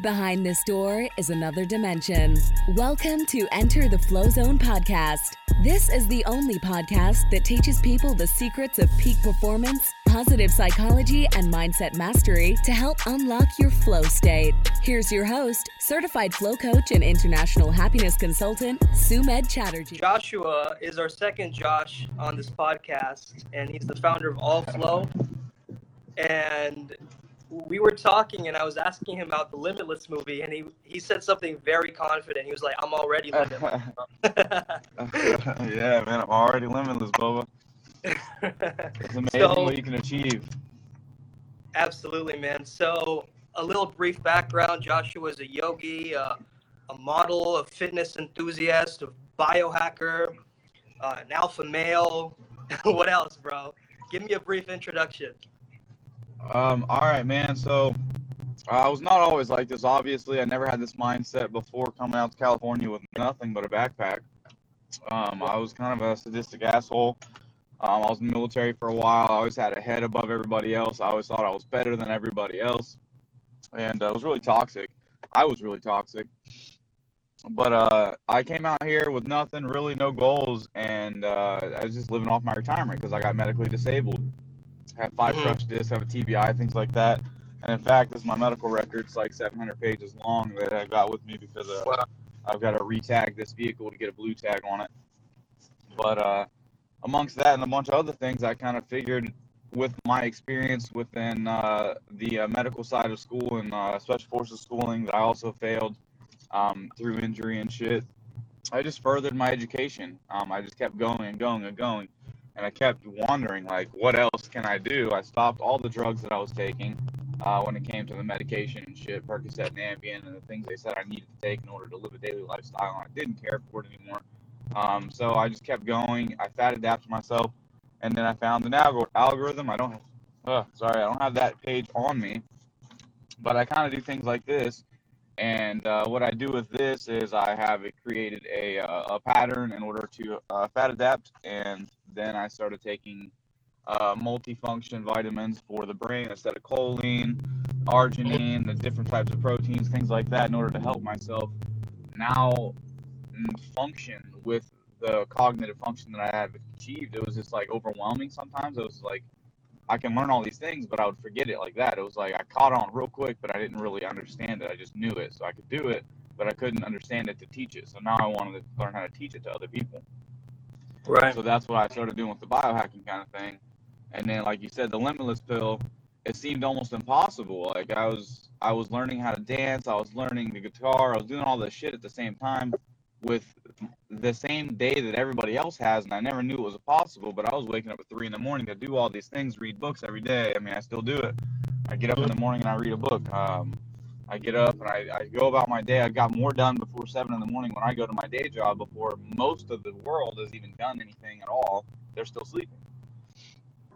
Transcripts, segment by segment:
Behind this door is another dimension. Welcome to Enter the Flow Zone podcast. This is the only podcast that teaches people the secrets of peak performance, positive psychology, and mindset mastery to help unlock your flow state. Here's your host, certified flow coach and international happiness consultant, Sumed Chatterjee. Joshua is our second Josh on this podcast, and he's the founder of All Flow. And we were talking and I was asking him about the Limitless movie, and he he said something very confident. He was like, "I'm already limitless." yeah, man, I'm already limitless, Boba. It's amazing So- what you can achieve. Absolutely, man. So, a little brief background: Joshua is a yogi, uh, a model, a fitness enthusiast, a biohacker, uh, an alpha male. what else, bro? Give me a brief introduction. Um, all right, man. So I was not always like this. Obviously, I never had this mindset before coming out to California with nothing but a backpack. Um, I was kind of a sadistic asshole. Um, I was in the military for a while. I always had a head above everybody else. I always thought I was better than everybody else, and uh, it was really toxic. I was really toxic. But uh, I came out here with nothing, really no goals, and uh, I was just living off my retirement because I got medically disabled. Have five Mhm. crushed discs, have a TBI, things like that. And in fact, this is my medical record. It's like 700 pages long that I got with me because uh, Wow. I've got to retag this vehicle to get a blue tag on it. But uh, amongst that and a bunch of other things, I kind of figured with my experience within uh, the uh, medical side of school and uh, special forces schooling that I also failed um, through injury and shit. I just furthered my education. Um, I just kept going and going and going. And I kept wondering, like, what else can I do? I stopped all the drugs that I was taking uh, when it came to the medication and shit, Percocet and Ambien, and the things they said I needed to take in order to live a daily lifestyle. And I didn't care for it anymore. Um, so I just kept going. I fat adapted myself, and then I found an algor- algorithm. I don't, uh, sorry, I don't have that page on me, but I kind of do things like this. And uh, what I do with this is I have it created a, uh, a pattern in order to uh, fat adapt, and then I started taking uh, multifunction vitamins for the brain instead of choline, arginine, the different types of proteins, things like that, in order to help myself now function with the cognitive function that I had achieved. It was just like overwhelming sometimes. It was like I can learn all these things, but I would forget it like that. It was like I caught on real quick, but I didn't really understand it. I just knew it, so I could do it, but I couldn't understand it to teach it. So now I wanted to learn how to teach it to other people. Right. So that's what I started doing with the biohacking kind of thing. And then, like you said, the limitless pill, it seemed almost impossible. Like I was, I was learning how to dance, I was learning the guitar, I was doing all this shit at the same time, with the same day that everybody else has, and I never knew it was possible. But I was waking up at three in the morning to do all these things, read books every day. I mean, I still do it. I get up in the morning and I read a book. Um, I get up and I, I go about my day. I got more done before seven in the morning when I go to my day job before most of the world has even done anything at all. They're still sleeping.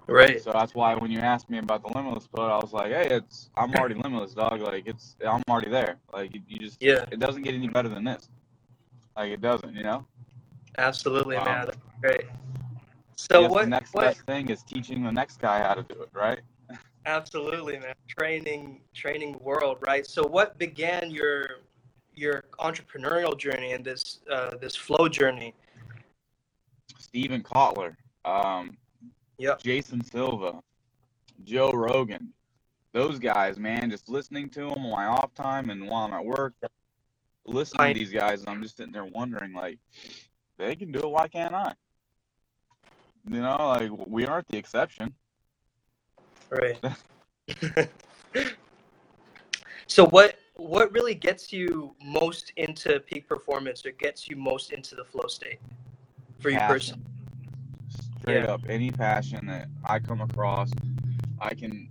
Right. So that's why when you asked me about the limitless pill, I was like, hey, it's I'm already limitless, dog. Like it's I'm already there. Like you, you just Yeah. it doesn't get any better than this. Like it doesn't, you know. Absolutely, man. That's great. So what? the next what? best thing is teaching the next guy how to do it, right? Absolutely, man. Training, training world, right? So, what began your your entrepreneurial journey and this uh, this flow journey? Steven Kotler, um, Yep. Jason Silva, Joe Rogan, those guys, man, just listening to them on my off time and while I'm at work, listening Right. to these guys, I'm just sitting there wondering, like, they can do it, why can't I? You know, like we aren't the exception. Right. so, what what really gets you most into peak performance, or gets you most into the flow state for you personally? Straight Yeah. up, any passion that I come across, I can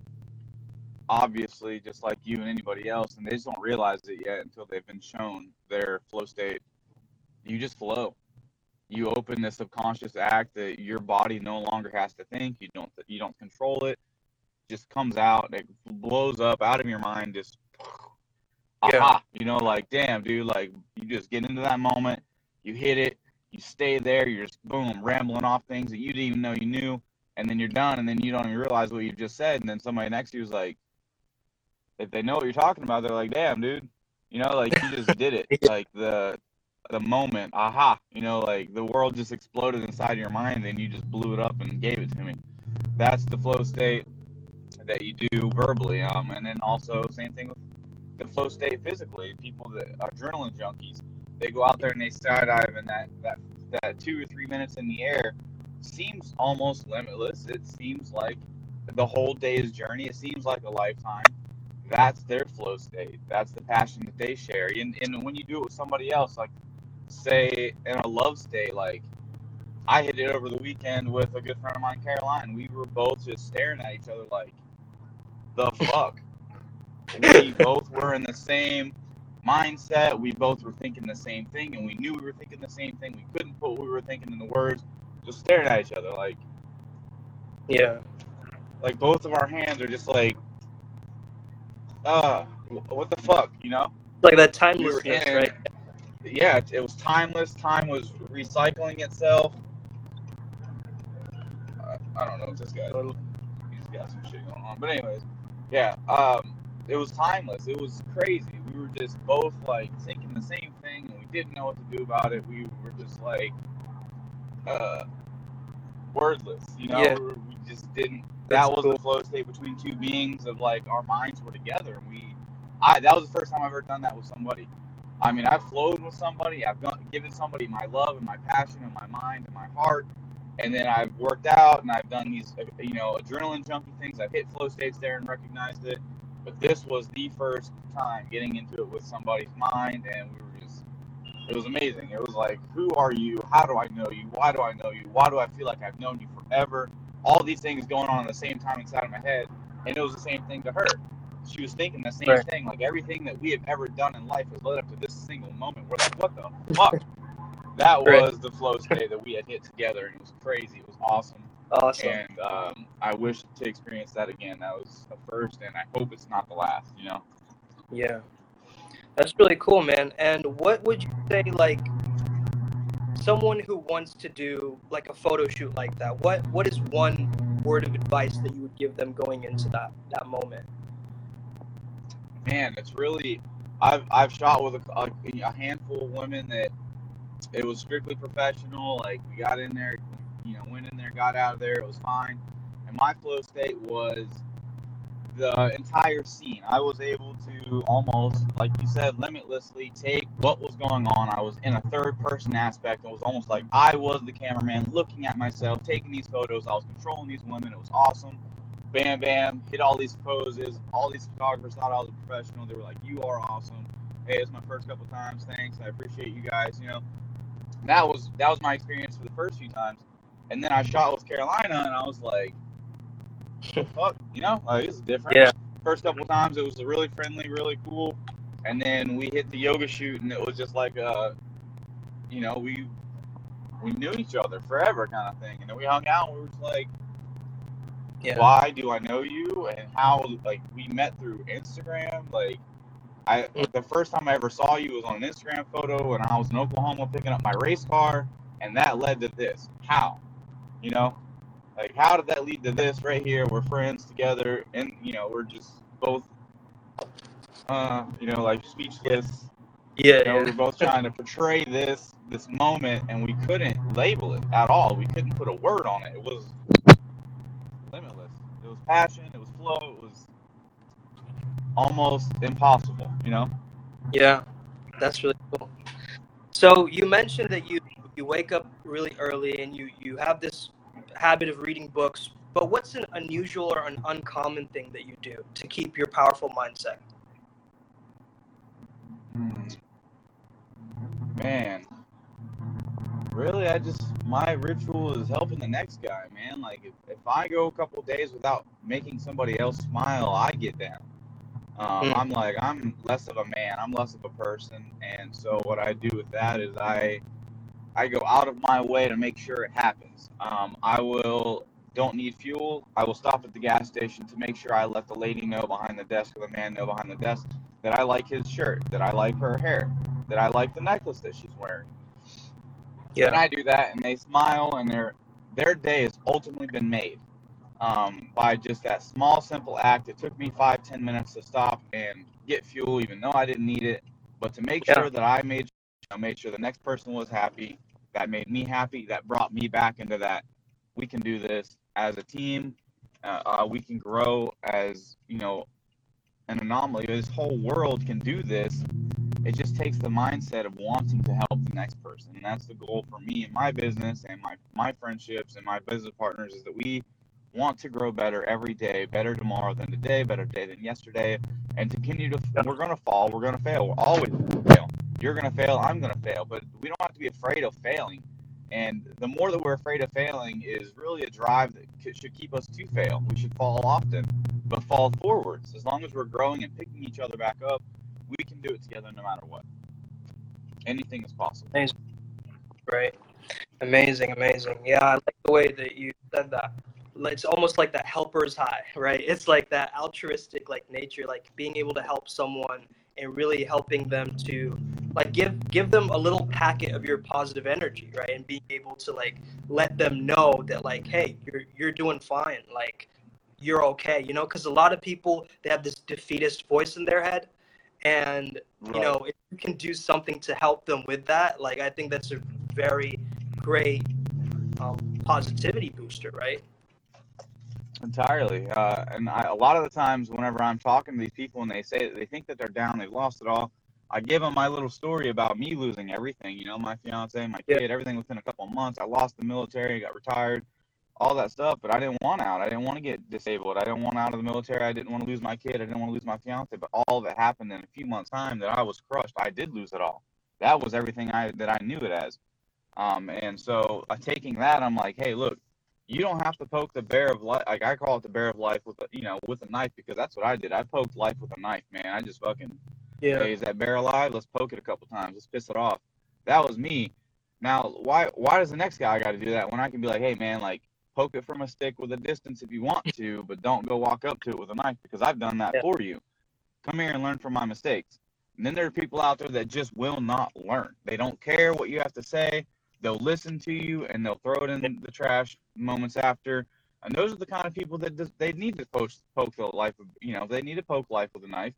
obviously just like you and anybody else, and they just don't realize it yet until they've been shown their flow state. You just flow. You open the subconscious act that your body no longer has to think. You don't you don't control it. Just comes out. It blows up out of your mind. Just Yeah. aha. You know, like damn, dude. Like you just get into that moment. You hit it. You stay there. You're just boom rambling off things that you didn't even know you knew, and then you're done, and then you don't even realize what you just said, and then somebody next to you is like, if they know what you're talking about, they're like, damn, dude, You know, like you just did it. Like the the moment, aha, you know, like the world just exploded inside your mind and you just blew it up and gave it to me. That's the flow state that you do verbally. Um, and then also same thing with the flow state physically. People that are adrenaline junkies, they go out there and they skydive and that, that, that two or three minutes in the air seems almost limitless. It seems like the whole day's journey. It seems like a lifetime. That's their flow state. That's the passion that they share. And, and when you do it with somebody else, like say in a love state, like I hit it over the weekend with a good friend of mine, Caroline. We were both just staring at each other like, the fuck? we both were in the same mindset. We both were thinking the same thing, and we knew we were thinking the same thing. We couldn't put what we were thinking in the words. Just staring at each other, like Yeah. like both of our hands are just like, uh, what the fuck, you know? Like that We were timelessness, in- right? Yeah, it, was timeless. Time was recycling itself. Uh, I don't know if this guy. He's got some shit going on, but anyways, yeah. Um, it was timeless. It was crazy. We were just both like thinking the same thing, and we didn't know what to do about it. We were just like, uh, wordless. You know, Yeah. we, we just didn't. That's that was cool. the flow state between two beings of like our minds were together. And we, I that was the first time I've ever done that with somebody. I mean, I've flowed with somebody. I've done, given somebody my love and my passion and my mind and my heart, and then I've worked out and I've done these, you know, adrenaline junkie things. I've hit flow states there and recognized it. But this was the first time getting into it with somebody's mind, and we were just, it was amazing. It was like, who are you? How do I know you? Why do I know you? Why do I feel like I've known you forever? All these things going on at the same time inside of my head, and it was the same thing to her. She was thinking the same Right. thing. Like everything that we have ever done in life has led up to this single moment. We're like, what the fuck? That Right. was the flow state that we had hit together, and it was crazy. It was awesome Awesome. and um, I wish to experience that again. That was the first, and I hope it's not the last. You know, Yeah. That's really cool, man. And what would you say, like, someone who wants to do like a photo shoot like that? What What is one word of advice that you would give them going into that that moment? man, it's really. I've I've shot with a, a, a handful of women that it was strictly professional. Like we got in there, you know, went in there, got out of there. It was fine, and my flow state was the entire scene. I was able to almost, like you said, limitlessly take what was going on. I was in a third person aspect. It was almost like I was the cameraman looking at myself, taking these photos. I was controlling these women. It was awesome. Bam, bam, hit all these poses. All these photographers thought I was a professional. They were like, "You are awesome." Hey, it's my first couple times. Thanks. I appreciate you guys. You know, that was that was my experience for the first few times. And then I shot with Carolina, and I was like, fuck, you know, like is different. Yeah. First couple times it was really friendly, really cool, and then we hit the yoga shoot, and it was just like uh, you know, we we knew each other forever kind of thing, and then we hung out. and We were just like, Yeah. why do I know you, and how like we met through Instagram, like. I, the first time I ever saw you was on an Instagram photo when I was in Oklahoma picking up my race car, and that led to this. How? You know, like how did that lead to this right here? We're friends together, and you know, we're just both, uh, you know, like speechless. Yeah. You know, yeah. we're both trying to portray this this moment, and we couldn't label it at all. We couldn't put a word on it. It was limitless. It was passion. It was flow. It was almost impossible. You know. Yeah, that's really cool. So you mentioned that you you wake up really early and you you have this habit of reading books. But what's an unusual or an uncommon thing that you do to keep your powerful mindset? Hmm. Man, really, I just my ritual is helping the next guy, man. Like if, if I go a couple days without making somebody else smile, I get down. Um, Mm. I'm like I'm less of a man. I'm less of a person, and so what I do with that is I I go out of my way to make sure it happens. Um, I will don't need fuel. I will stop at the gas station to make sure I let the lady know behind the desk or the man know behind the desk that I like his shirt, that I like her hair, that I like the necklace that she's wearing. Yeah. And I do that, and they smile, and their their day has ultimately been made um, by just that small, simple act. It took me five, ten minutes to stop and get fuel, even though I didn't need it. But to make Yeah. sure that I made I made sure the next person was happy, that made me happy, that brought me back into that we can do this as a team. Uh, uh, we can grow as you know an anomaly. This whole world can do this. It just takes the mindset of wanting to help the next person, and that's the goal for me and my business and my my friendships and my business partners is that we want to grow better every day, better tomorrow than today, better day than yesterday, and continue to. We're gonna fall, we're gonna fail, we're always gonna fail. You're gonna fail, I'm gonna fail, but we don't have to be afraid of failing. And the more that we're afraid of failing is really a drive that should keep us to fail. We should fall often, but fall forwards. As long as we're growing and picking each other back up, we can do it together no matter what. Anything is possible. Right. Amazing, amazing. Yeah, I like the way that you said that. It's almost like that helper's high, right? It's like that altruistic like nature, like being able to help someone and really helping them to like give give them a little packet of your positive energy, right? And being able to like let them know that like, hey, you're you're doing fine, like you're okay, you know, because a lot of people they have this defeatist voice in their head and you know if you can do something to help them with that like i think that's a very great um, positivity booster right Entirely. Uh, and I, a lot of the times, whenever I'm talking to these people and they say that they think that they're down, they've lost it all, I give them my little story about me losing everything. You know, my fiance, my Yeah. kid, everything within a couple of months. I lost the military, got retired, all that stuff. But I didn't want out. I didn't want to get disabled. I didn't want out of the military. I didn't want to lose my kid. I didn't want to lose my fiance. But all that happened in a few months' time that I was crushed. I did lose it all. That was everything I that I knew it as. Um, and so uh, taking that, I'm like, hey, look you don't have to poke the bear of life. Like I call it the bear of life with a, you know, with a knife because that's what I did. I poked life with a knife, man. I just fucking, yeah hey, is that bear alive? Let's poke it a couple times. Let's piss it off. That was me. Now, why, why does the next guy got to do that when I can be like, hey, man, like poke it from a stick with a distance if you want to, but don't go walk up to it with a knife because I've done that Yeah. for you. Come here and learn from my mistakes. And then there are people out there that just will not learn. They don't care what you have to say. They'll listen to you and they'll throw it in the trash moments after. And those are the kind of people that just, they need to poke, poke the life, of, you know, they need to poke life with a knife.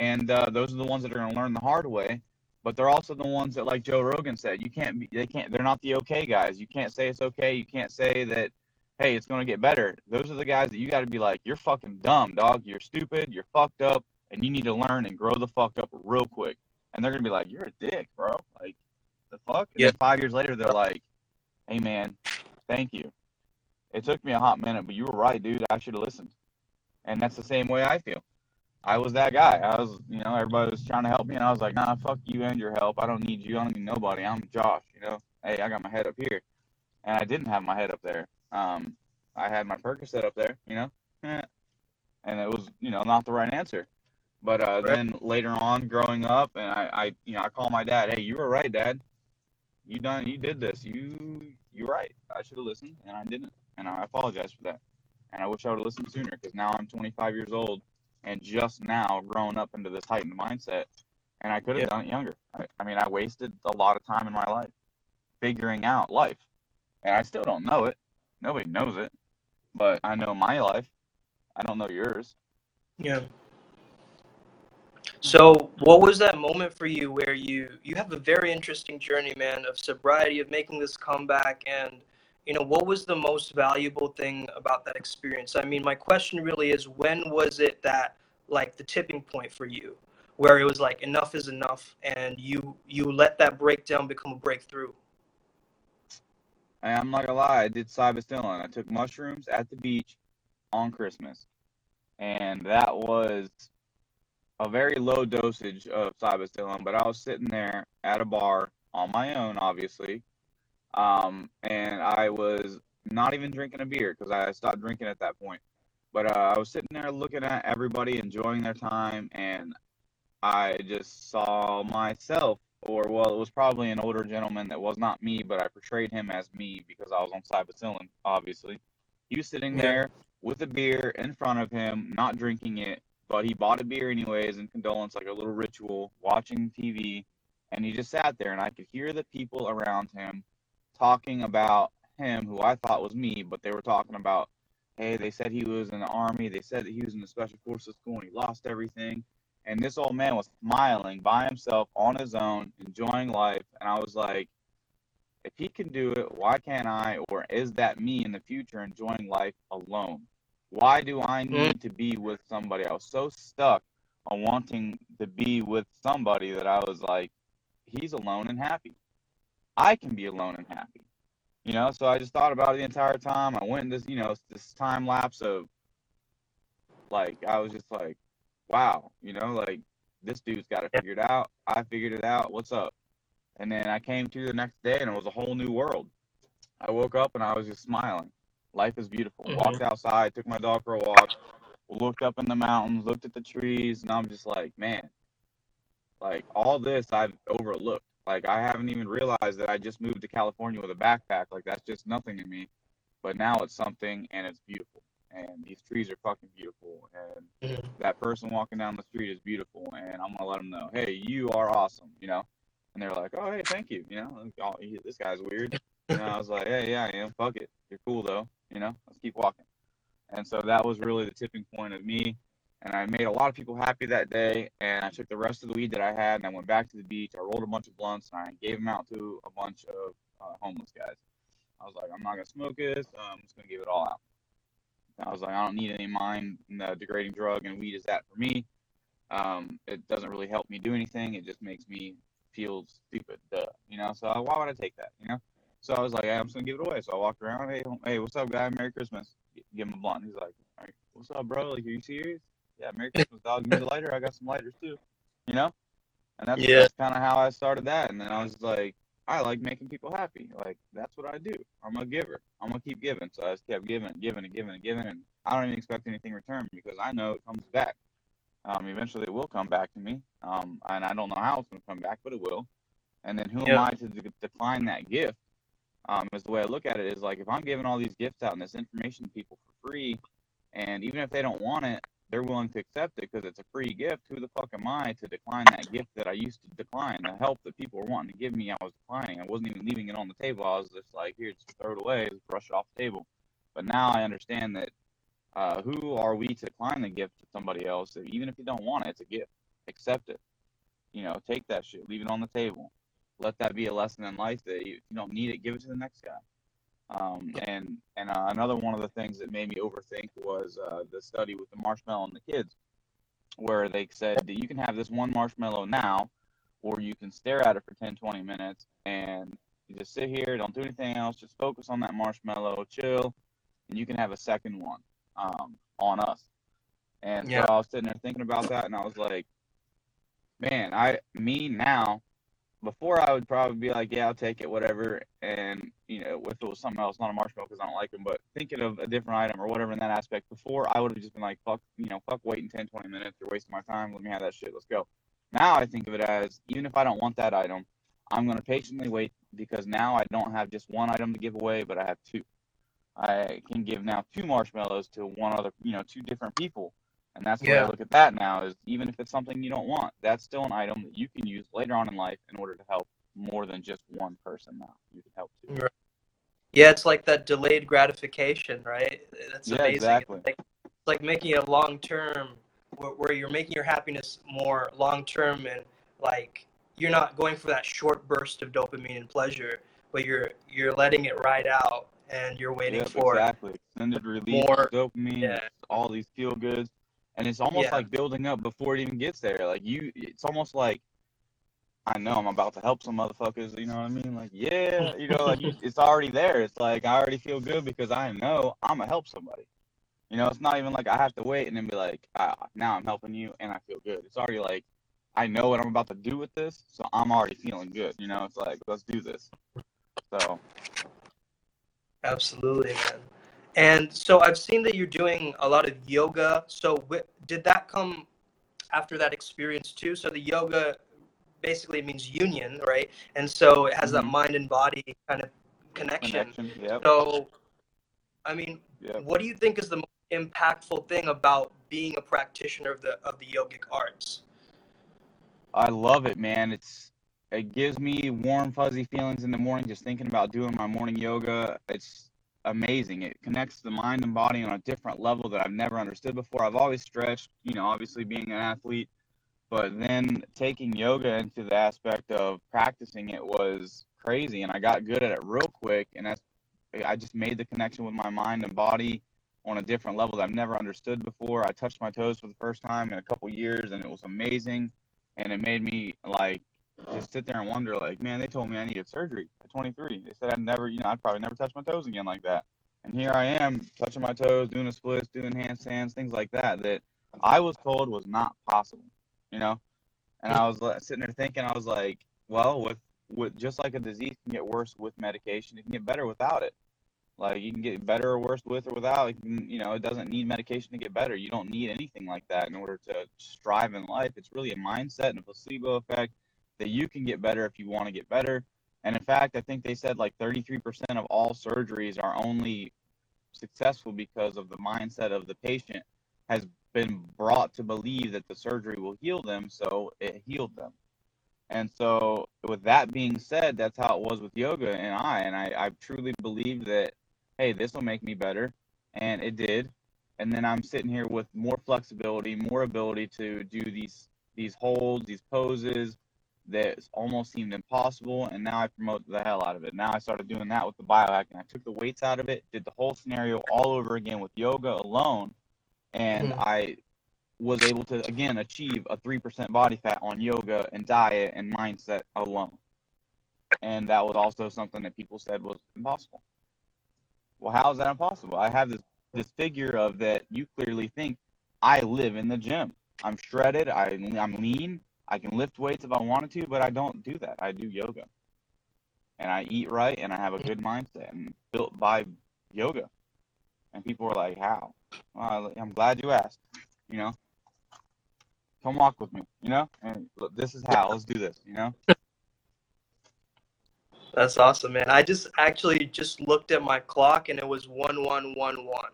And uh, those are the ones that are going to learn the hard way. But they're also the ones that, like Joe Rogan said, you can't be, they can't, they're not the okay guys. You can't say it's okay. You can't say that, hey, it's going to get better. Those are the guys that you got to be like, you're fucking dumb, dog. You're stupid. You're fucked up. And you need to learn and grow the fuck up real quick. And they're going to be like, you're a dick, bro. Like, the fuck? And Yeah. then five years later, they're like, hey, man, thank you. It took me a hot minute, but you were right, dude. I should have listened. And that's the same way I feel. I was that guy. I was, you know, everybody was trying to help me, and I was like, nah, fuck you and your help. I don't need you. I don't need nobody. I'm Josh, you know. Hey, I got my head up here. And I didn't have my head up there. Um, I had my Percocet up there, you know. Eh. And it was, you know, not the right answer. But uh, Right. then later on, growing up, and I, I, you know, I call my dad. Hey, you were right, Dad. You done, you did this. You, you're right. I should have listened, and I didn't, and I apologize for that. And I wish I would have listened sooner, because now I'm 25 years old, and just now growing up into this heightened mindset, and I could have Yeah. done it younger. I, I mean, I wasted a lot of time in my life figuring out life, and I still don't know it. Nobody knows it, but I know my life. I don't know yours. yeah so what was that moment for you where you you have a very interesting journey man of sobriety of making this comeback? And you know what was the most valuable thing about that experience? I mean my question really is when was it that like the tipping point for you where it was like enough is enough and you you let that breakdown become a breakthrough? I'm not gonna lie, I did psilocybin. I took mushrooms at the beach on Christmas, and that was a very low dosage of psilocybin. But I was sitting there at a bar on my own, obviously, um, and I was not even drinking a beer because I stopped drinking at that point. But uh, I was sitting there looking at everybody enjoying their time, and I just saw myself, or well, it was probably an older gentleman that was not me, but I portrayed him as me because I was on psilocybin, obviously. He was sitting there with a beer in front of him, not drinking it, but he bought a beer anyways in condolence, like a little ritual, watching TV, and he just sat there, and I could hear the people around him talking about him, who I thought was me, but they were talking about, hey, they said he was in the army, they said that he was in the special forces school, and he lost everything and this old man was smiling by himself on his own, enjoying life. And I was like, if he can do it, why can't I? Or is that me in the future enjoying life alone? Why do I Mm. need to be with somebody? I was so stuck on wanting to be with somebody that I was like, he's alone and happy. I can be alone and happy. You know, so I just thought about it the entire time. I went in this, you know, this time lapse of like I was just like, wow, you know, like this dude's got it figured out. I figured it out. What's up? And then I came to the next day and it was a whole new world. I woke up and I was just smiling. Life is beautiful. Mhm. Walked outside, took my dog for a walk, looked up in the mountains, looked at the trees, and I'm just like, man, like all this I've overlooked. Like I haven't even realized that I just moved to California with a backpack. Like that's just nothing to me. But now it's something and it's beautiful. And these trees are fucking beautiful. And Mhm. that person walking down the street is beautiful. And I'm gonna let them know, hey, you are awesome. You know. And they're like, oh, hey, thank you. You know, oh, this guy's weird. Know, I was like, hey, yeah, I am. Fuck it. You're cool though. You know, let's keep walking. And so that was really the tipping point of me. And I made a lot of people happy that day. And I took the rest of the weed that I had and I went back to the beach. I rolled a bunch of blunts and I gave them out to a bunch of uh, homeless guys. I was like, I'm not gonna smoke this. I'm just gonna give it all out. And I was like, I don't need any mind uh, degrading drug, and weed is that for me. Um, it doesn't really help me do anything. It just makes me feel stupid, duh, you know. So why would I take that, you know? So I was like, hey, I'm just gonna give it away. So I walked around, hey, hey, what's up, guy? Merry Christmas. Give him a blunt. He's like, all right, what's up, bro? Like, are you serious? Yeah, Merry Christmas, dog. Give me the lighter. I got some lighters too, you know. And that's, Yeah. that's kind of how I started that. And then I was like, I like making people happy. Like that's what I do. I'm a giver. I'm gonna keep giving. So I just kept giving, and giving, and giving, and giving, and I don't even expect anything in return because I know it comes back. Um, eventually it will come back to me. Um, and I don't know how it's gonna come back, but it will. And then who am I to de- decline that gift? Um, is the way I look at it is like if I'm giving all these gifts out and this information to people for free, and even if they don't want it, they're willing to accept it because it's a free gift. Who the fuck am I to decline that gift that I used to decline? The help that people were wanting to give me, I was declining. I wasn't even leaving it on the table. I was just like, here, just throw it away, just brush it off the table. But now I understand that uh, who are we to decline the gift to somebody else? Even if you don't want it, it's a gift. Accept it. You know, take that shit, leave it on the table. Let that be a lesson in life that you, if you don't need it, give it to the next guy. Um, and and uh, another one of the things that made me overthink was uh, the study with the marshmallow and the kids, where they said that you can have this one marshmallow now, or you can stare at it for 10, 20 minutes, and you just sit here, don't do anything else, just focus on that marshmallow, chill, and you can have a second one um, on us. And Yeah. so I was sitting there thinking about that, and I was like, man, I me now before I would probably be like, yeah, I'll take it, whatever. And you know, if it was something else, not a marshmallow because I don't like them, but thinking of a different item or whatever in that aspect, before I would have just been like, fuck, you know, fuck waiting 10, 20 minutes. You're wasting my time. Let me have that shit. Let's go. Now I think of it as even if I don't want that item, I'm going to patiently wait because now I don't have just one item to give away, but I have two. I can give now two marshmallows to one other, you know, two different people. And that's the way I look at that now is even if it's something you don't want, that's still an item that you can use later on in life in order to help more than just one person now. You can help two. Right. Yeah, it's like that delayed gratification, right? That's Yeah, amazing. exactly. It's like, it's like making it long term, where, where you're making your happiness more long term, and like you're not going for that short burst of dopamine and pleasure, but you're you're letting it ride out, and you're waiting Yep, for exactly. Extended release, more- dopamine, yeah. all these feel goods. And it's almost Yeah. like building up before it even gets there. Like you it's almost like I know I'm about to help some motherfuckers, you know what I mean? Like, yeah, you know, like it's already there. It's like I already feel good because I know I'm gonna help somebody. You know, it's not even like I have to wait and then be like, ah, now I'm helping you and I feel good. It's already like I know what I'm about to do with this, so I'm already feeling good. You know, it's like let's do this. So Absolutely, man. And so I've seen that you're doing a lot of yoga. So wh- did that come after that experience too? So the yoga basically means union, right? And so it has that Mhm. mind and body kind of connection. connection, yep, So, I mean, yep. what do you think is the most impactful thing about being a practitioner of the of the yogic arts? I love it, man. It's it gives me warm, fuzzy feelings in the morning just thinking about doing my morning yoga. It's amazing. It connects the mind and body on a different level that I've never understood before. I've always stretched, you know, obviously being an athlete, But then taking yoga into the aspect of practicing it was crazy, and I got good at it real quick. And that's I just made the connection with my mind and body on a different level that I've never understood before. I touched my toes for the first time in a couple years, and it was amazing. And it made me like just sit there and wonder, like, man, they told me I needed surgery at 23. They said I'd never, you know, I'd probably never touch my toes again like that. And here I am touching my toes, doing a splits, doing handstands, things like that, that I was told was not possible, you know? And I was sitting there thinking, I was like, well, with, with just like a disease can get worse with medication, it can get better without it. Like you can get better or worse with or without. You know, it doesn't need medication to get better. You don't need anything like that in order to strive in life. It's really a mindset and a placebo effect that you can get better if you want to get better. And in fact, I think they said like 33% of all surgeries are only successful because of the mindset of the patient has been brought to believe that the surgery will heal them, so it healed them. And so, with that being said, that's how it was with yoga and I. And I, I truly believe that, hey, this will make me better. And it did. And then I'm sitting here with more flexibility, more ability to do these these holds, these poses, that almost seemed impossible, and now I promote the hell out of it. Now I started doing that with the biohacking. I took the weights out of it, did the whole scenario all over again with yoga alone, and mm-hmm. I was able to again achieve a three percent body fat on yoga and diet and mindset alone. And that was also something that people said was impossible. Well, how is that impossible? I have this this figure of that you clearly think I live in the gym. I'm shredded. I, I'm lean. I can lift weights if I wanted to, but I don't do that. I do yoga. And I eat right and I have a good mindset and built by yoga. And people are like, how? Well, I'm glad you asked. You know, come walk with me, you know? And look, this is how. Let's do this, you know? That's awesome, man. I just actually just looked at my clock and it was 1111.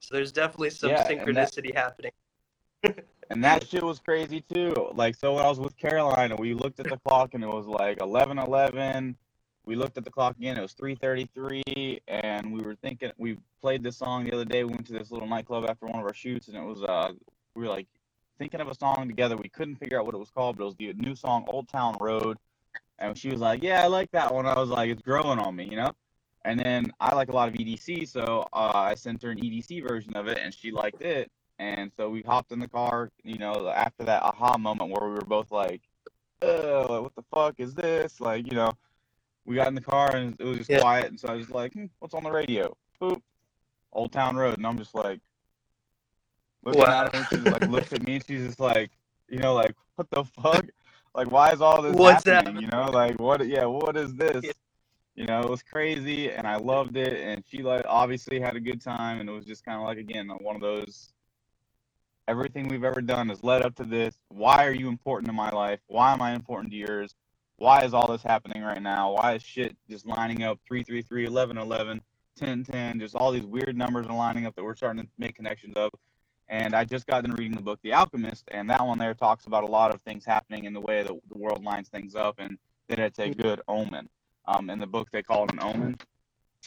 So there's definitely some yeah, synchronicity that, happening. And that shit was crazy too. Like, so when I was with Carolina, we looked at the clock and it was like 11 11. We looked at the clock again, it was 3:33, and we were thinking. We played this song the other day. We went to this little nightclub after one of our shoots, and it was uh, we were like thinking of a song together. We couldn't figure out what it was called, but it was the new song "Old Town Road," and she was like, "Yeah, I like that one." I was like, "It's growing on me," you know. And then I like a lot of EDC, so uh, I sent her an EDC version of it, and she liked it. And so we hopped in the car, you know, after that aha moment where we were both like, "Oh, what the fuck is this?" Like, you know, we got in the car and it was just yeah. quiet, and so I was like, hmm, "What's on the radio?" Boop, Old Town Road, and I'm just like, looking wow. at her, she like looks at me, and she's just like, you know, like, what the fuck? Like, why is all this What's happening? That? You know, like, what? Yeah, what is this? Yeah. You know, it was crazy, and I loved it, and she like obviously had a good time, and it was just kind of like again one of those Everything we've ever done has led up to this. Why are you important to my life? Why am I important to yours? Why is all this happening right now? Why is shit just lining up 333, 11, 11, 10, 10, just all these weird numbers are lining up that we're starting to make connections of. And I just got done reading the book The Alchemist, and that one there talks about a lot of things happening in the way that the world lines things up, and that it's a good omen. Um, in the book, they call it an omen,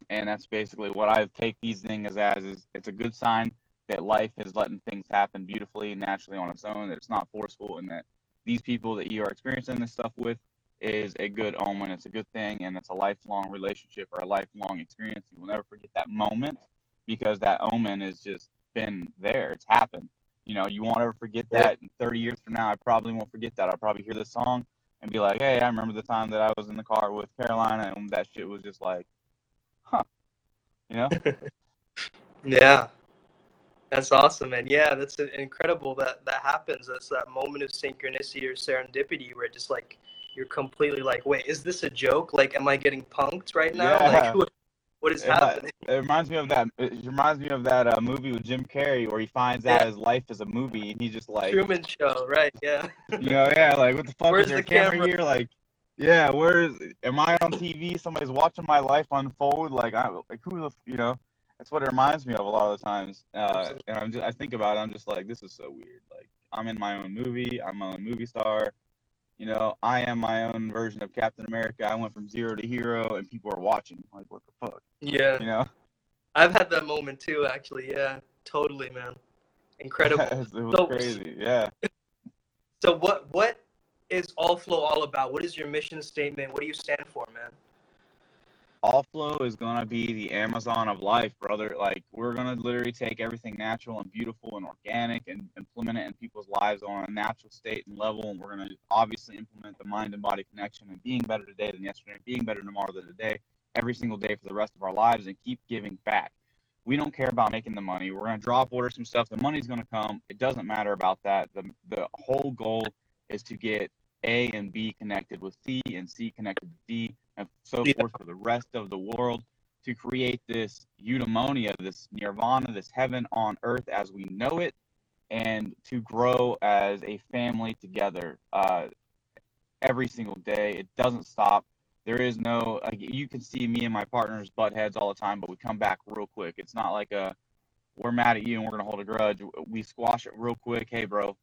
and that's basically what I take these things as is it's a good sign that life is letting things happen beautifully and naturally on its own, that it's not forceful, and that these people that you are experiencing this stuff with is a good omen. It's a good thing, and it's a lifelong relationship or a lifelong experience. You will never forget that moment because that omen has just been there. It's happened. You know, you won't ever forget that. 30 years from now, I probably won't forget that. I'll probably hear this song and be like, hey, I remember the time that I was in the car with Carolina, and that shit was just like, huh. You know? yeah. That's awesome, man. Yeah, that's incredible that that happens. That's that moment of synchronicity or serendipity where it just like you're completely like, wait, is this a joke? Like, am I getting punked right now? Yeah. Like, what, what is it, happening? It reminds me of that. It reminds me of that uh, movie with Jim Carrey where he finds yeah. out his life is a movie and he's just like Truman Show, right? Yeah. You know, yeah. Like, what the fuck Where's is there the camera, camera here? Like, yeah, where's am I on TV? Somebody's watching my life unfold. Like, I like who the you know that's what it reminds me of a lot of the times. Uh, and I'm just, I think about it, I'm just like, this is so weird. Like, I'm in my own movie. I'm my own movie star. You know, I am my own version of Captain America. I went from zero to hero, and people are watching. Like, what the fuck? Yeah. You know. I've had that moment too, actually. Yeah, totally, man. Incredible. it was so, crazy. Yeah. So what what is All Flow all about? What is your mission statement? What do you stand for, man? All Flow is gonna be the Amazon of life, brother. Like we're gonna literally take everything natural and beautiful and organic and implement it in people's lives on a natural state and level. And we're gonna obviously implement the mind and body connection and being better today than yesterday, being better tomorrow than today, every single day for the rest of our lives, and keep giving back. We don't care about making the money. We're gonna drop order some stuff. The money's gonna come. It doesn't matter about that. The the whole goal is to get A and B connected with C and C connected to D and so Yeah. forth for the rest of the world to create this eudaimonia, this nirvana, this heaven on earth as we know it, and to grow as a family together uh, every single day. It doesn't stop. There is no, like, you can see me and my partners butt heads all the time, but we come back real quick. It's not like a, we're mad at you and we're going to hold a grudge. We squash it real quick. Hey, bro,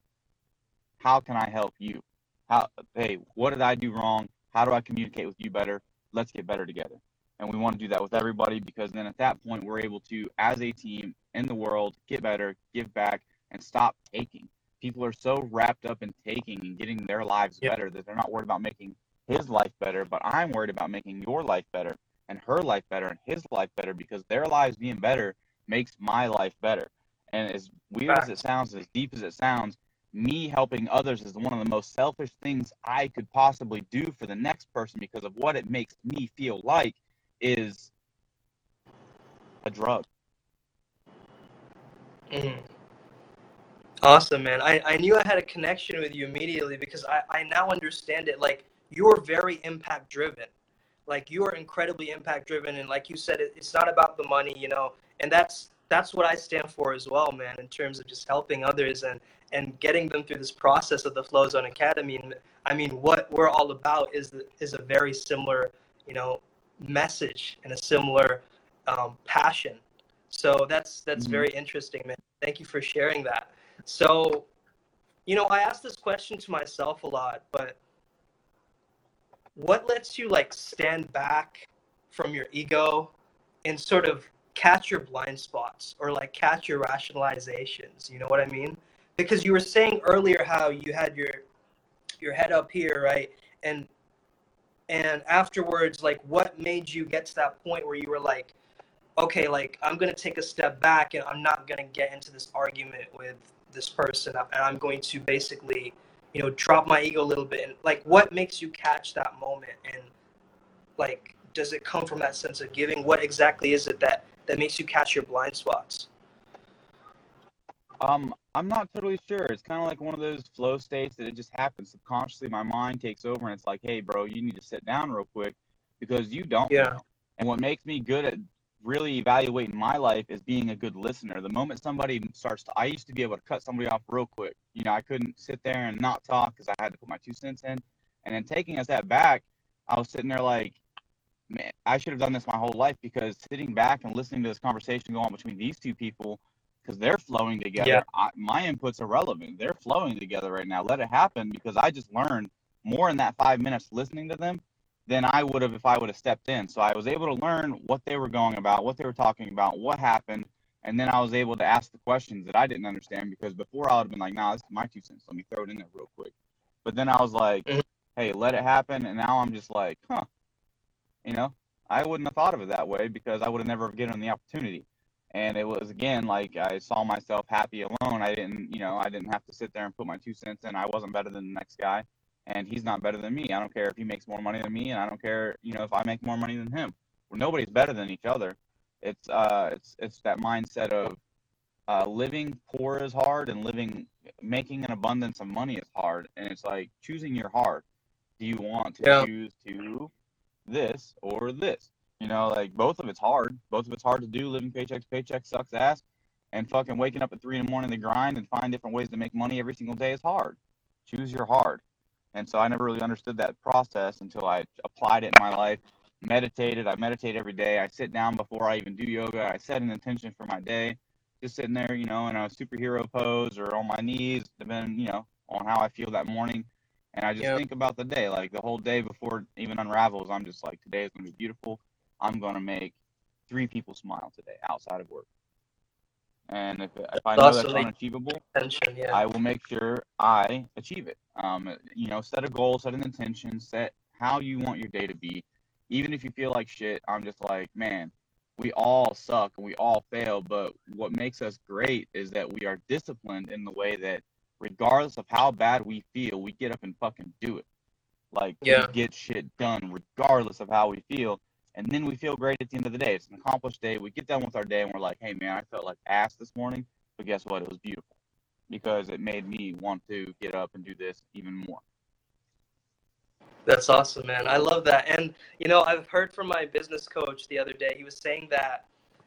how can I help you? How, hey, what did I do wrong? How do I communicate with you better? Let's get better together. And we want to do that with everybody because then at that point, we're able to, as a team in the world, get better, give back, and stop taking. People are so wrapped up in taking and getting their lives Yep. better that they're not worried about making his life better, but I'm worried about making your life better and her life better and his life better because their lives being better makes my life better. And as weird as it sounds, as deep as it sounds, me helping others is one of the most selfish things I could possibly do for the next person because of what it makes me feel like is a drug. Mhm. Awesome, man. I, I knew I had a connection with you immediately because I, I now understand it. Like, you're very impact driven. Like, you are incredibly impact driven. And like you said, it, it's not about the money, you know, and that's that's what I stand for as well, man, in terms of just helping others and, and getting them through this process of the Flow Zone Academy. And I mean, what we're all about is, the, is a very similar, you know, message and a similar um, passion. So that's that's Mhm. very interesting, man. Thank you for sharing that. So, you know, I ask this question to myself a lot, but what lets you like stand back from your ego and sort of catch your blind spots or like catch your rationalizations? You know what I mean? Because you were saying earlier how you had your your head up here, right? And and afterwards, like what made you get to that point where you were like, okay, like I'm gonna take a step back and I'm not gonna get into this argument with this person, and I'm going to basically, you know, drop my ego a little bit. And like, what makes you catch that moment? And like, does it come from that sense of giving? What exactly is it that that makes you catch your blind spots? Um, I'm not totally sure. It's kind of like one of those flow states that it just happens subconsciously. My mind takes over and it's like, hey, bro, you need to sit down real quick because you don't. Yeah. know. And what makes me good at really evaluating my life is being a good listener. The moment somebody starts to, I used to be able to cut somebody off real quick. You know, I couldn't sit there and not talk because I had to put my two cents in. And then taking a step back, I was sitting there like, man, I should have done this my whole life because sitting back and listening to this conversation go on between these two people, because they're flowing together. Yeah. I, my inputs are relevant. They're flowing together right now. Let it happen because I just learned more in that five minutes listening to them than I would have if I would have stepped in. So I was able to learn what they were going about, what they were talking about, what happened, and then I was able to ask the questions that I didn't understand because before I would have been like, "Nah, this is my two cents. Let me throw it in there real quick." But then I was like, Mhm. "Hey, let it happen," and now I'm just like, "Huh." You know, I wouldn't have thought of it that way because I would have never given the opportunity. And it was again like I saw myself happy alone. I didn't, you know, I didn't have to sit there and put my two cents in. I wasn't better than the next guy, and he's not better than me. I don't care if he makes more money than me, and I don't care, you know, if I make more money than him. Nobody's better than each other. It's uh, it's it's that mindset of uh, living poor is hard, and living making an abundance of money is hard. And it's like choosing your heart. Do you want to Yeah. choose to this or this? You know, like both of it's hard. Both of it's hard to do. Living paycheck to paycheck sucks ass. And fucking waking up at three in the morning to grind and find different ways to make money every single day is hard. Choose your hard. And so I never really understood that process until I applied it in my life. Meditated. I meditate every day. I sit down before I even do yoga. I set an intention for my day. Just sitting there, you know, in a superhero pose or on my knees, depending, you know, on how I feel that morning. And I just Yep. think about the day, like the whole day before even unravels. I'm just like, today is going to be beautiful. I'm going to make three people smile today outside of work. And if, if I know that's unachievable, yeah. I will make sure I achieve it. Um, you know, set a goal, set an intention, set how you want your day to be. Even if you feel like shit, I'm just like, man, we all suck and we all fail. But what makes us great is that we are disciplined in the way that, regardless of how bad we feel, we get up and fucking do it. Like, yeah. we get shit done regardless of how we feel. And then we feel great at the end of the day. It's an accomplished day. We get done with our day and we're like, hey, man, I felt like ass this morning. But guess what? It was beautiful because it made me want to get up and do this even more. That's awesome, man. I love that. And you know, I've heard from my business coach the other day. He was saying that,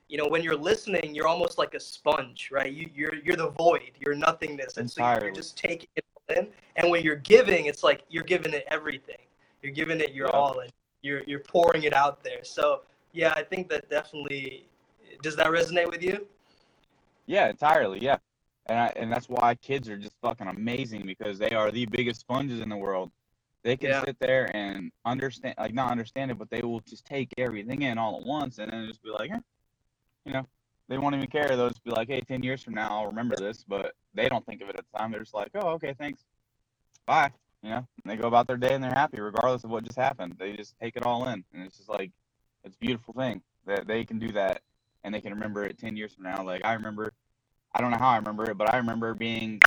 you know, when you're listening, you're almost like a sponge, right? You, you're you're the void. You're nothingness, and so you're just taking it in. And when you're giving, it's like you're giving it everything. You're giving it your yeah. all, and you're you're pouring it out there. So yeah, I think that definitely. Does that resonate with you? Yeah, entirely. Yeah, and I, and that's why kids are just fucking amazing because they are the biggest sponges in the world they can yeah. sit there and understand, like not understand it, but they will just take everything in all at once and then just be like, eh, you know, they won't even care. Just be like, hey, 10 years from now, I'll remember this. But they don't think of it at the time. They're just like, oh, okay, thanks. Bye. You know, and they go about their day and they're happy regardless of what just happened. They just take it all in. And it's just like, it's a beautiful thing that they can do that and they can remember it 10 years from now. Like, I remember, I don't know how I remember it, but I remember being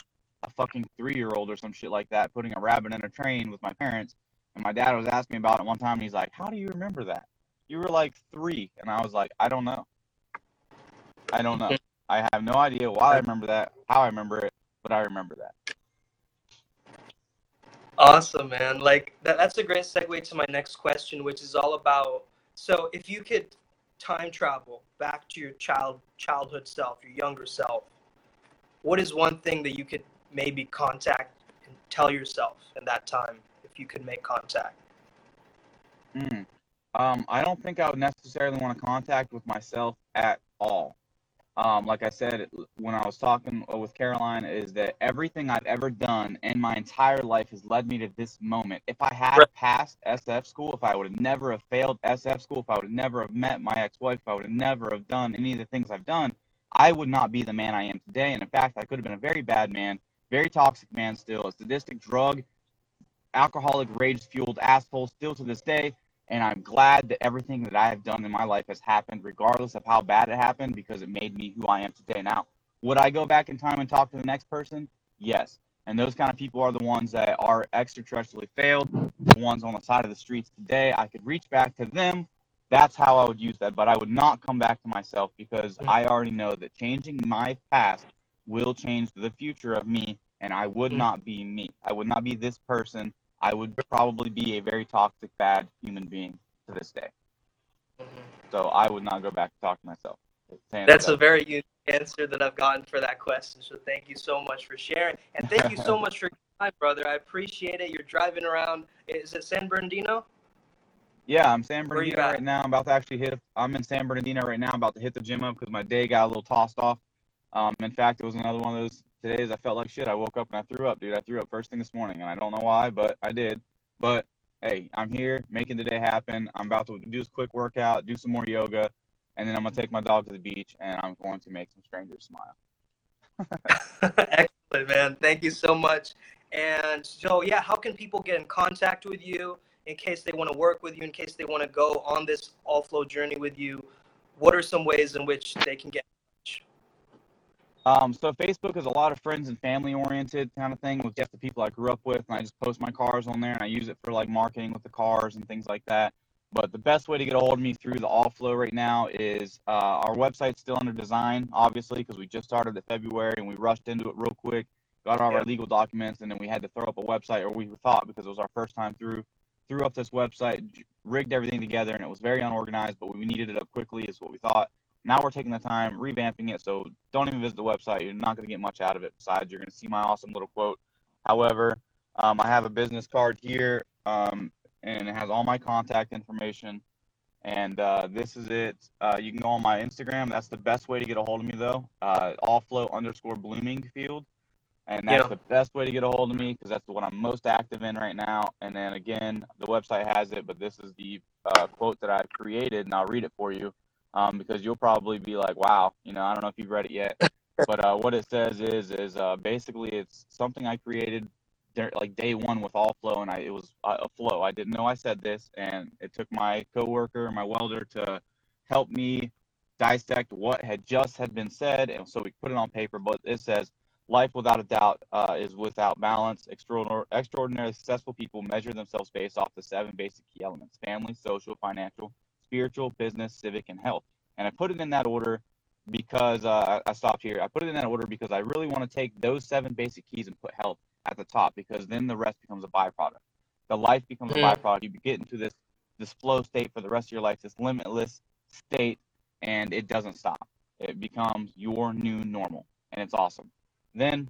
a fucking three year old or some shit like that putting a rabbit in a train with my parents. And my dad was asking me about it one time and he's like, How do you remember that? You were like three. And I was like, I don't know. I don't know. I have no idea why I remember that, how I remember it, but I remember that. Awesome, man. Like that, that's a great segue to my next question, which is all about so if you could time travel back to your child childhood self, your younger self, what is one thing that you could maybe contact and tell yourself in that time if you could make contact? Mm. Um, I don't think I would necessarily want to contact with myself at all. Um, like I said when I was talking with Caroline, is that everything I've ever done in my entire life has led me to this moment. If I had passed SF school, if I would have never have failed SF school, if I would have never have met my ex-wife, if I would have never have done any of the things I've done, I would not be the man I am today. And in fact, I could have been a very bad man very toxic man still, a sadistic drug, alcoholic, rage fueled asshole still to this day. And I'm glad that everything that I have done in my life has happened, regardless of how bad it happened, because it made me who I am today. Now, would I go back in time and talk to the next person? Yes. And those kind of people are the ones that are extraterrestrially failed, the ones on the side of the streets today. I could reach back to them. That's how I would use that. But I would not come back to myself because I already know that changing my past will change the future of me and I would mm. not be me. I would not be this person. I would probably be a very toxic, bad human being to this day. Mm-hmm. So I would not go back to talk to myself. That's a very unique answer that I've gotten for that question. So thank you so much for sharing, and thank you so much for your time, brother. I appreciate it. You're driving around. Is it San Bernardino? Yeah, I'm San Bernardino right now. I'm about to actually hit. I'm in San Bernardino right now. I'm about to hit the gym up because my day got a little tossed off. Um, in fact, it was another one of those today is I felt like shit. I woke up and I threw up, dude. I threw up first thing this morning, and I don't know why, but I did. But hey, I'm here making the day happen. I'm about to do this quick workout, do some more yoga, and then I'm gonna take my dog to the beach, and I'm going to make some strangers smile. Excellent, man. Thank you so much. And so, yeah, how can people get in contact with you in case they want to work with you, in case they want to go on this all flow journey with you? What are some ways in which they can get um, so Facebook is a lot of friends and family oriented kind of thing with just the people I grew up with, and I just post my cars on there and I use it for like marketing with the cars and things like that. But the best way to get a hold of me through the All Flow right now is uh, our website's still under design, obviously, because we just started in February and we rushed into it real quick, got all our legal documents, and then we had to throw up a website, or we thought because it was our first time through, threw up this website, rigged everything together, and it was very unorganized, but we needed it up quickly, is what we thought. Now we're taking the time revamping it, so don't even visit the website. You're not going to get much out of it. Besides, you're going to see my awesome little quote. However, um, I have a business card here, um, and it has all my contact information. And uh, this is it. Uh, you can go on my Instagram. That's the best way to get a hold of me, though. Uh, allflow underscore Bloomingfield. And that's yeah. the best way to get a hold of me because that's what I'm most active in right now. And then again, the website has it, but this is the uh, quote that I created, and I'll read it for you um, because you'll probably be like, wow, you know, I don't know if you've read it yet, But uh, what it says is is uh, basically it's something I created there, like day one with all flow, and I it was uh, a flow. I didn't know I said this, and it took my coworker, my welder, to help me dissect what had just had been said, and so we put it on paper. But it says life without a doubt uh, is without balance. Extraordinary, extraordinarily successful people measure themselves based off the seven basic key elements: family, social, financial, spiritual, business, civic, and health. And I put it in that order because uh, I stopped here. I put it in that order because I really want to take those seven basic keys and put health at the top because then the rest becomes a byproduct. The life becomes a Mm. byproduct. You get into this this flow state for the rest of your life, this limitless state, and it doesn't stop. It becomes your new normal, and it's awesome. Then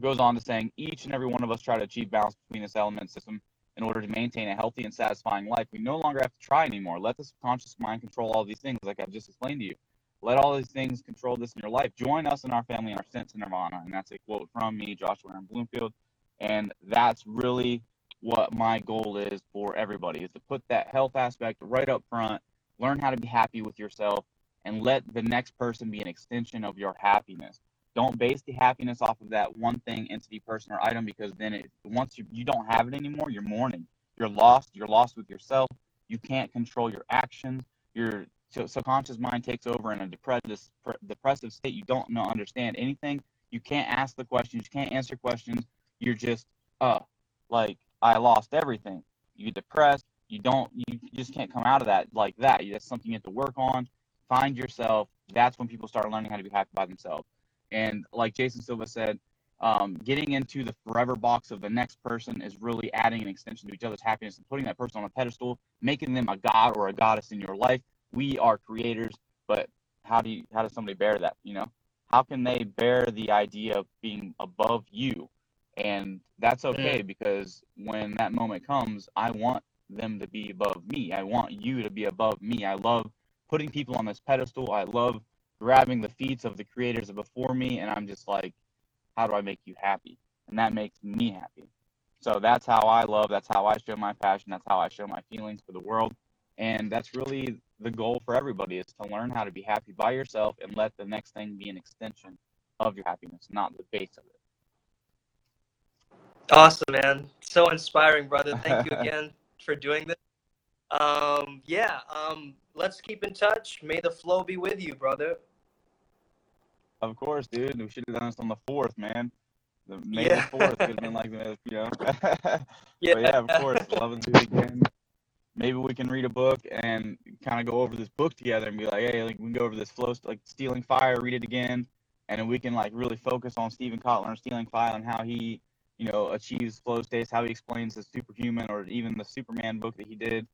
goes on to saying each and every one of us try to achieve balance between this element system in order to maintain a healthy and satisfying life. We no longer have to try anymore. Let the subconscious mind control all these things, like I've just explained to you. Let all these things control this in your life. Join us in our family and our sense of nirvana. And that's a quote from me, Joshua Aaron Bloomfield. And that's really what my goal is for everybody is to put that health aspect right up front, learn how to be happy with yourself, and let the next person be an extension of your happiness. Don't base the happiness off of that one thing, entity, person, or item because then it once you, you don't have it anymore, you're mourning. You're lost. You're lost with yourself. You can't control your actions. Your subconscious mind takes over in a depressive depressive state. You don't know understand anything. You can't ask the questions. You can't answer questions. You're just uh like I lost everything. You depressed. You don't. You just can't come out of that like that. That's something you have to work on. Find yourself. That's when people start learning how to be happy by themselves. And like Jason Silva said, um, getting into the forever box of the next person is really adding an extension to each other's happiness and putting that person on a pedestal, making them a god or a goddess in your life. We are creators, but how do you how does somebody bear that? You know, how can they bear the idea of being above you? And that's okay because when that moment comes, I want them to be above me. I want you to be above me. I love putting people on this pedestal. I love grabbing the feet of the creators before me, and I'm just like, how do I make you happy? And that makes me happy. So that's how I love. That's how I show my passion. That's how I show my feelings for the world. And that's really the goal for everybody is to learn how to be happy by yourself and let the next thing be an extension of your happiness, not the base of it. Awesome, man. So inspiring, brother. Thank you again for doing this. Um, yeah, um, let's keep in touch. May the flow be with you, brother. Of course, dude. We should have done this on the fourth, man. The May Yeah. the fourth could have been like this, you know. Yeah, But yeah, of course, love to do again. Maybe we can read a book and kind of go over this book together and be like, hey, like we can go over this flow, like Stealing Fire, read it again, and then we can like really focus on Steven Kotler, Stealing Fire, and how he, you know, achieves flow states, how he explains the superhuman or even the Superman book that he did.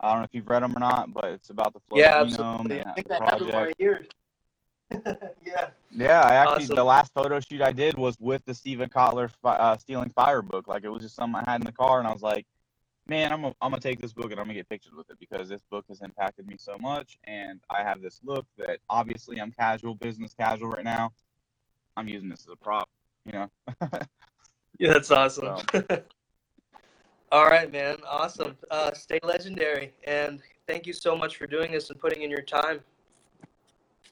I don't know if you've read them or not, but it's about the flow Yeah, genome absolutely. and I think that happened project. my ears. yeah. Yeah, I actually Awesome. the last photo shoot I did was with the Steven Kotler uh, Stealing Fire book. Like it was just something I had in the car, and I was like, man, I'm gonna, I'm gonna take this book and I'm gonna get pictures with it because this book has impacted me so much, and I have this look that obviously I'm casual, business casual right now. I'm using this as a prop, you know. Yeah, that's awesome. All right, man. Awesome. Uh, stay legendary. And thank you so much for doing this and putting in your time.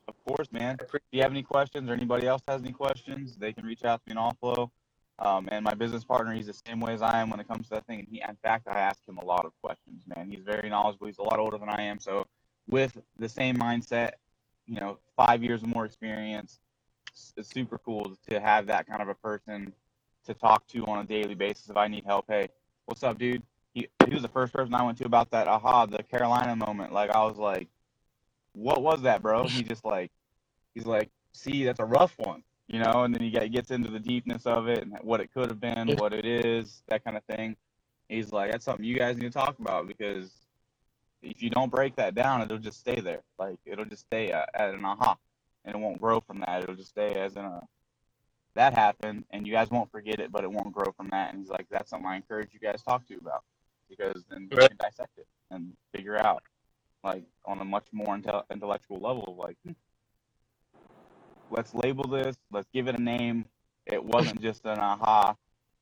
Of course, man. If you have any questions or anybody else has any questions, they can reach out to me on Allflow. Um, and my business partner, he's the same way as I am when it comes to that thing. And he, in fact, I ask him a lot of questions, man. He's very knowledgeable. He's a lot older than I am. So, with the same mindset, you know, five years of more experience, it's super cool to have that kind of a person to talk to on a daily basis if I need help. Hey, what's up, dude? He, he was the first person I went to about that aha, the Carolina moment. Like, I was like, what was that, bro? He just like, he's like, see, that's a rough one, you know. And then he gets into the deepness of it and what it could have been, what it is, that kind of thing. He's like, that's something you guys need to talk about because if you don't break that down, it'll just stay there. Like it'll just stay at, at an aha, and it won't grow from that. It'll just stay as in a that happened, and you guys won't forget it, but it won't grow from that. And he's like, that's something I encourage you guys to talk to about because then you can dissect it and figure out like on a much more intel- intellectual level of like let's label this let's give it a name it wasn't just an aha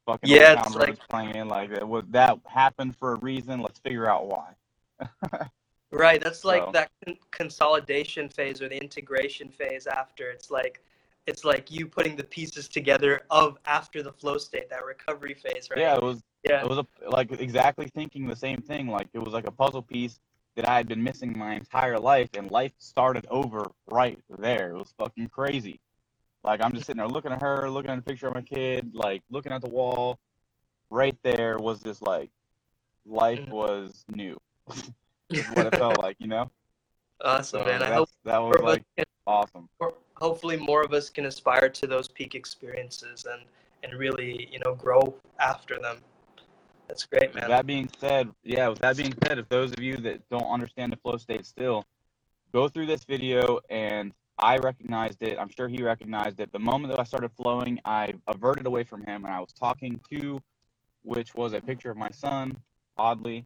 fucking Yeah, it's like- playing like it was that happened for a reason let's figure out why Right. That's like So- that con- consolidation phase or the integration phase after. It's like it's like you putting the pieces together of after the flow state, that recovery phase, right? Yeah, it was Yeah. it was a, like exactly thinking the same thing. Like it was like a puzzle piece that I had been missing my entire life, and life started over right there. It was fucking crazy. Like I'm just sitting there looking at her, looking at a picture of my kid, like looking at the wall. Right there was this like life Mhm. was new. what it felt like, you know. Awesome, So man. I hope that was more of us like awesome. more- hopefully more of us can aspire to those peak experiences and and really, you know, grow after them. That's great, With man. that being said, yeah, with that being said, if those of you that don't understand the flow state still, go through this video and I recognized it. I'm sure he recognized it. The moment that I started flowing, I averted away from him and I was talking to, which was a picture of my son, oddly.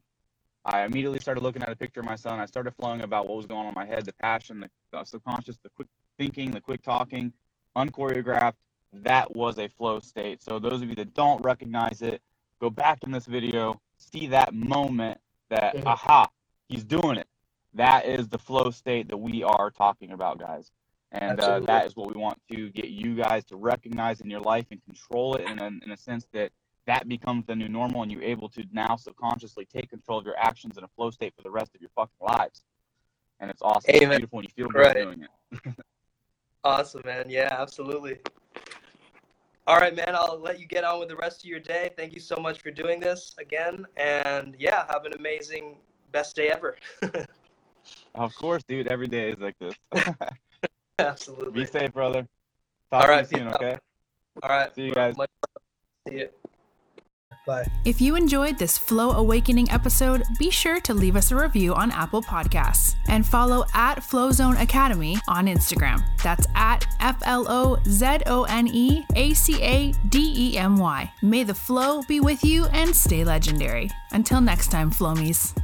I immediately started looking at a picture of my son. I started flowing about what was going on in my head, the passion, the subconscious, the quick thinking, the quick talking, unchoreographed. That was a flow state. So those of you that don't recognize it, go back in this video, see that moment that aha, he's doing it. That is the flow state that we are talking about, guys. And uh, that is what we want to get you guys to recognize in your life and control it in a, in a sense that that becomes the new normal and you're able to now subconsciously take control of your actions in a flow state for the rest of your fucking lives. And it's awesome. It's beautiful and you feel good Right. doing it. Awesome, man. Yeah, absolutely. All right, man. I'll let you get on with the rest of your day. Thank you so much for doing this again. And yeah, have an amazing best day ever. Of course, dude. Every day is like this. absolutely. Be safe, brother. Talk All to you soon, okay? All right. See you guys. Much love. See you. Bye. If you enjoyed this Flow Awakening episode, be sure to leave us a review on Apple Podcasts and follow at Flozone Academy on Instagram. That's at F L O Z O N E A C A D E M Y. May the flow be with you and stay legendary. Until next time, Flomies.